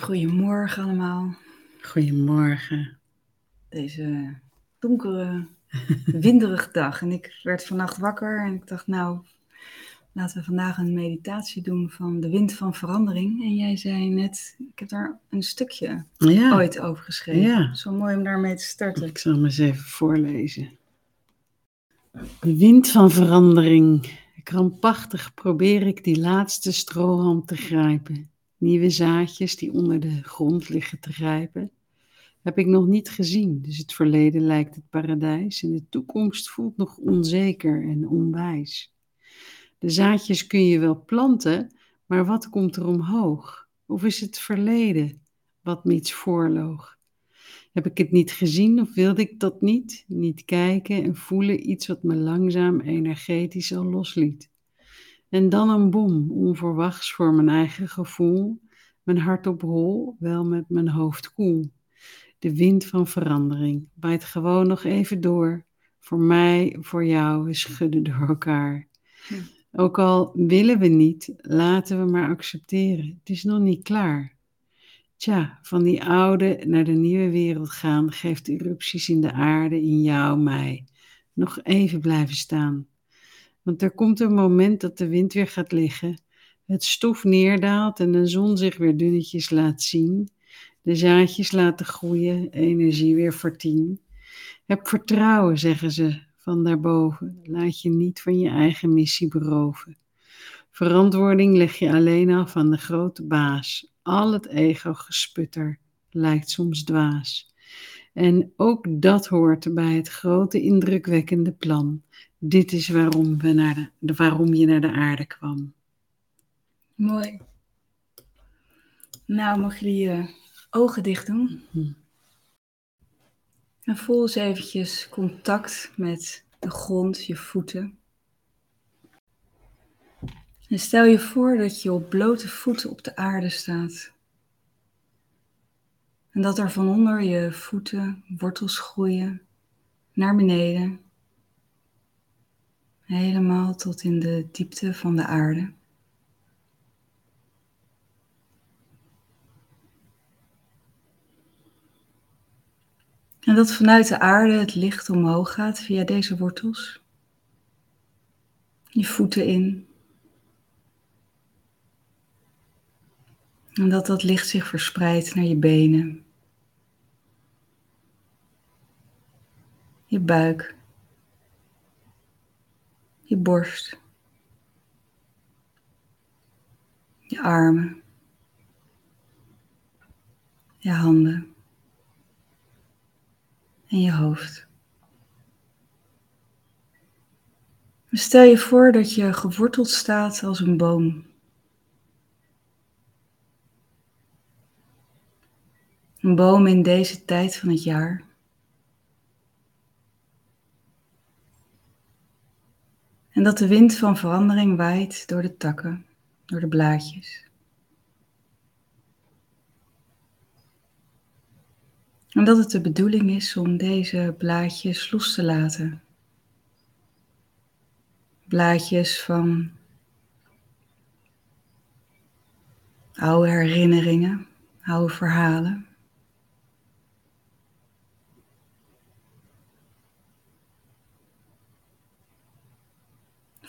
Goedemorgen allemaal. Goedemorgen. Deze donkere, winderige dag. En ik werd vannacht wakker en ik dacht, nou, laten we vandaag een meditatie doen van de wind van verandering. En jij zei net, ik heb daar een stukje Ja, ooit over geschreven. Ja. Zo mooi om daarmee te starten. ik zal hem eens even voorlezen. De wind van verandering. Krampachtig probeer ik die laatste strohalm te grijpen. Nieuwe zaadjes die onder de grond liggen te grijpen. Heb ik nog niet gezien, dus het verleden lijkt het paradijs en de toekomst voelt nog onzeker en onwijs. De zaadjes kun je wel planten, maar wat komt er omhoog? Of is het verleden wat me iets voorloog? Heb ik het niet gezien of wilde ik dat niet? Niet kijken en voelen iets wat me langzaam energetisch al losliet. En dan een bom, onverwachts voor mijn eigen gevoel. Mijn hart op hol, wel met mijn hoofd koel. De wind van verandering waait gewoon nog even door. Voor mij, voor jou, we schudden door elkaar. Hm. Ook al willen we niet, laten we maar accepteren. Het is nog niet klaar. Tja, van die oude naar de nieuwe wereld gaan geeft erupties in de aarde, in jou, mij. Nog even blijven staan. Want er komt een moment dat de wind weer gaat liggen, het stof neerdaalt en de zon zich weer dunnetjes laat zien. De zaadjes laten groeien, energie weer voor. Heb vertrouwen, zeggen ze van daarboven. Laat je niet van je eigen missie beroven. Verantwoording leg je alleen af aan de grote baas. Al het ego-gesputter lijkt soms dwaas. En ook dat hoort bij het grote indrukwekkende plan. Dit is waarom, we naar de, waarom je naar de aarde kwam. Mooi. Nou, mag je je ogen dicht doen. Hm. En voel eens eventjes contact met de grond, je voeten. En stel je voor dat je op blote voeten op de aarde staat. En dat er van onder je voeten wortels groeien naar beneden. Helemaal tot in de diepte van de aarde. En dat vanuit de aarde het licht omhoog gaat via deze wortels. Je voeten in. En dat dat licht zich verspreidt naar je benen. Je buik. Je borst. Je armen. Je handen en je hoofd. Stel je voor dat je geworteld staat als een boom. Een boom in deze tijd van het jaar. En dat de wind van verandering waait door de takken, door de blaadjes. En dat het de bedoeling is om deze blaadjes los te laten. Blaadjes van oude herinneringen, oude verhalen.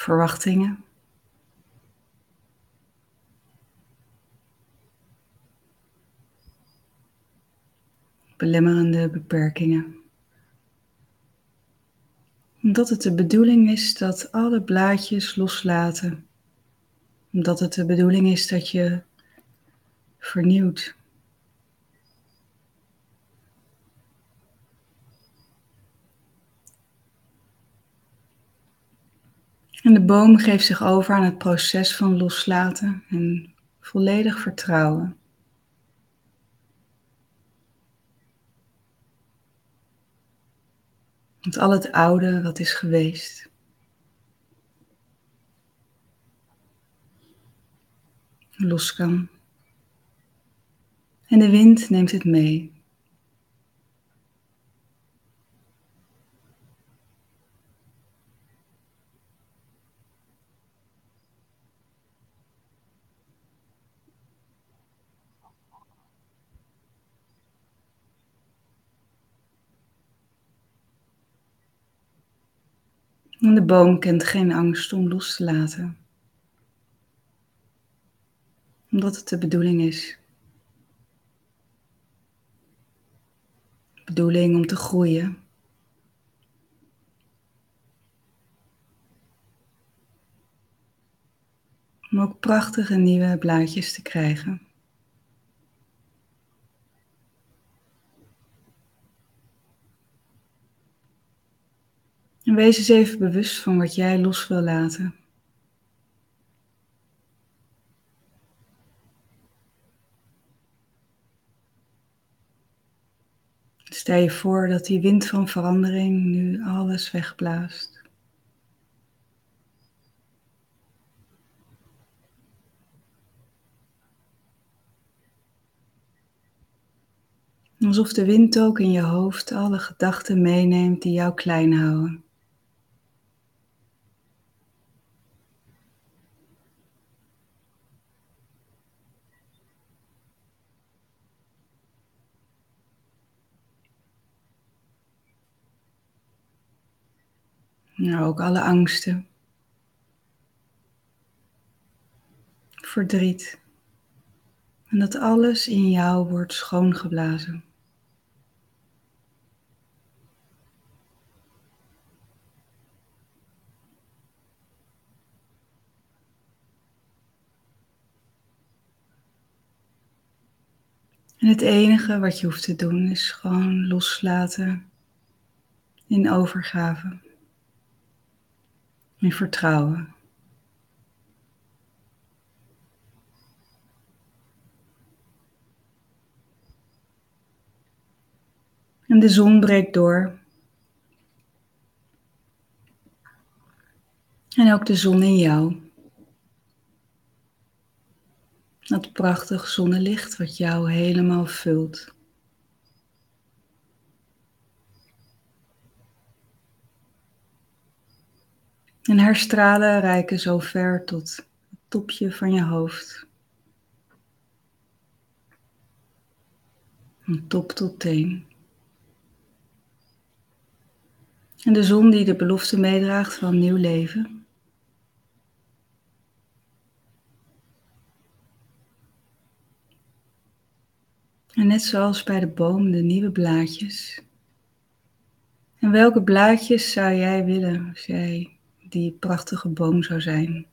Verwachtingen. belemmerende beperkingen. Omdat het de bedoeling is dat alle blaadjes loslaten. Omdat het de bedoeling is dat je vernieuwt. En de boom geeft zich over aan het proces van loslaten en volledig vertrouwen. Want al het oude wat is geweest. Los kan. En de wind neemt het mee. En de boom kent geen angst om los te laten. Omdat het de bedoeling is. De bedoeling om te groeien. Om ook prachtige nieuwe blaadjes te krijgen. En wees eens even bewust van wat jij los wil laten. Stel je voor dat die wind van verandering nu alles wegblaast. Alsof de wind ook in je hoofd alle gedachten meeneemt die jou klein houden. Nou, ook alle angsten. Verdriet. En dat alles in jou wordt schoongeblazen. En het enige wat je hoeft te doen is gewoon loslaten in overgave. In vertrouwen. En de zon breekt door. En ook de zon in jou. Dat prachtig zonnelicht wat jou helemaal vult. En haar stralen reiken zo ver tot het topje van je hoofd. Van top tot teen. En de zon die de belofte meedraagt van nieuw leven. En net zoals bij de boom de nieuwe blaadjes. En welke blaadjes zou jij willen als jij die prachtige boom zou zijn?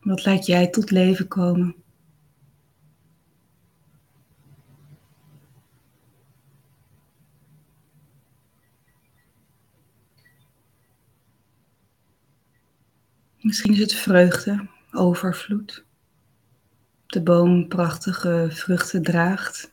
Wat laat jij tot leven komen? Misschien is het vreugde, overvloed. De boom prachtige vruchten draagt.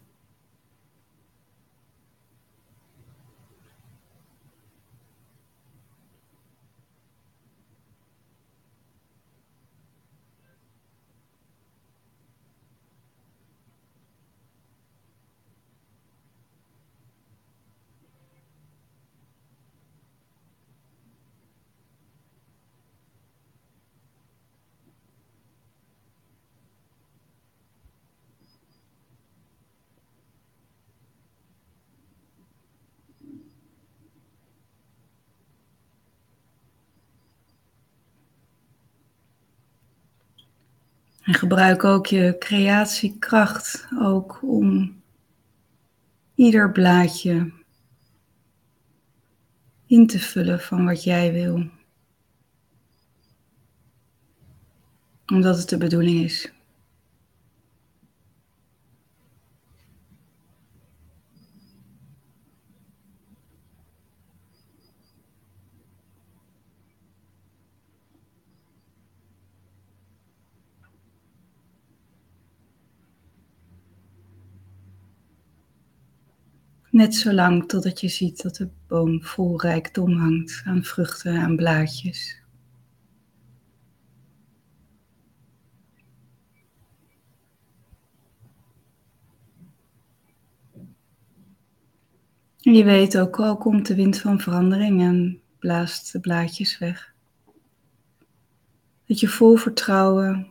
En gebruik ook je creatiekracht ook om ieder blaadje in te vullen van wat jij wil. Omdat het de bedoeling is. Net zo lang totdat je ziet dat de boom vol rijkdom hangt aan vruchten, aan blaadjes. En je weet ook al komt de wind van verandering en blaast de blaadjes weg. Dat je vol vertrouwen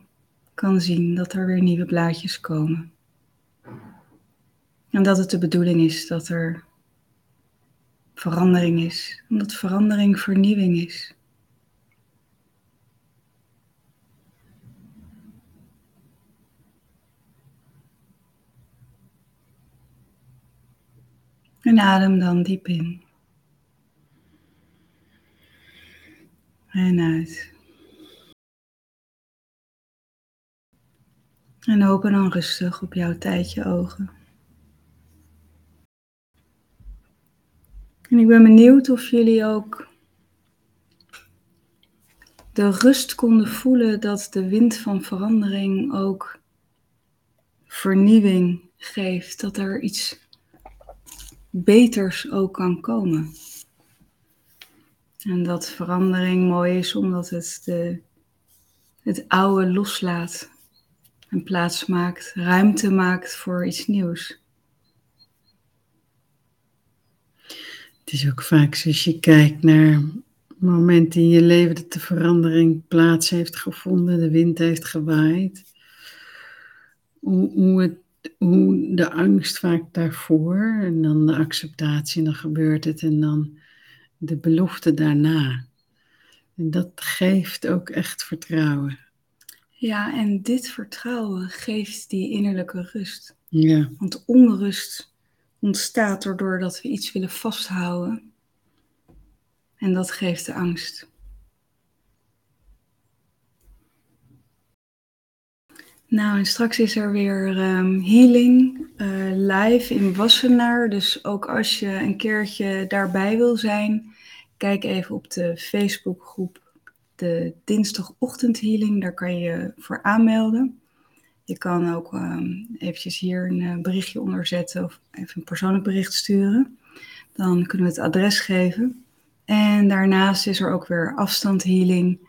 kan zien dat er weer nieuwe blaadjes komen. En dat het de bedoeling is dat er verandering is, omdat verandering vernieuwing is. En adem dan diep in. En uit. En open dan rustig op jouw tijdje ogen. En ik ben benieuwd of jullie ook de rust konden voelen dat de wind van verandering ook vernieuwing geeft. Dat er iets beters ook kan komen. En dat verandering mooi is omdat het de, het oude loslaat en plaats maakt, ruimte maakt voor iets nieuws. Het is ook vaak zo als je kijkt naar momenten in je leven dat de verandering plaats heeft gevonden, de wind heeft gewaaid. Hoe, hoe, het, hoe de angst vaak daarvoor en dan de acceptatie en dan gebeurt het en dan de belofte daarna. En dat geeft ook echt vertrouwen. Ja, en dit vertrouwen geeft die innerlijke rust. Ja. Want onrust ontstaat doordat dat we iets willen vasthouden. En dat geeft de angst. Nou, en straks is er weer um, healing uh, live in Wassenaar. Dus ook als je een keertje daarbij wil zijn, kijk even op de Facebookgroep de dinsdagochtend healing. Daar kan je voor aanmelden. Je kan ook um, eventjes hier een uh, berichtje onder zetten of even een persoonlijk bericht sturen. Dan kunnen we het adres geven. En daarnaast is er ook weer afstandhealing.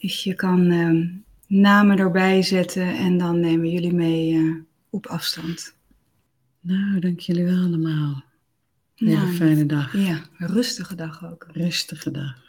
Dus je kan um, namen erbij zetten en dan nemen jullie mee uh, op afstand. Nou, dank jullie wel allemaal. Een hele fijne dag. Ja, rustige dag ook. Rustige dag.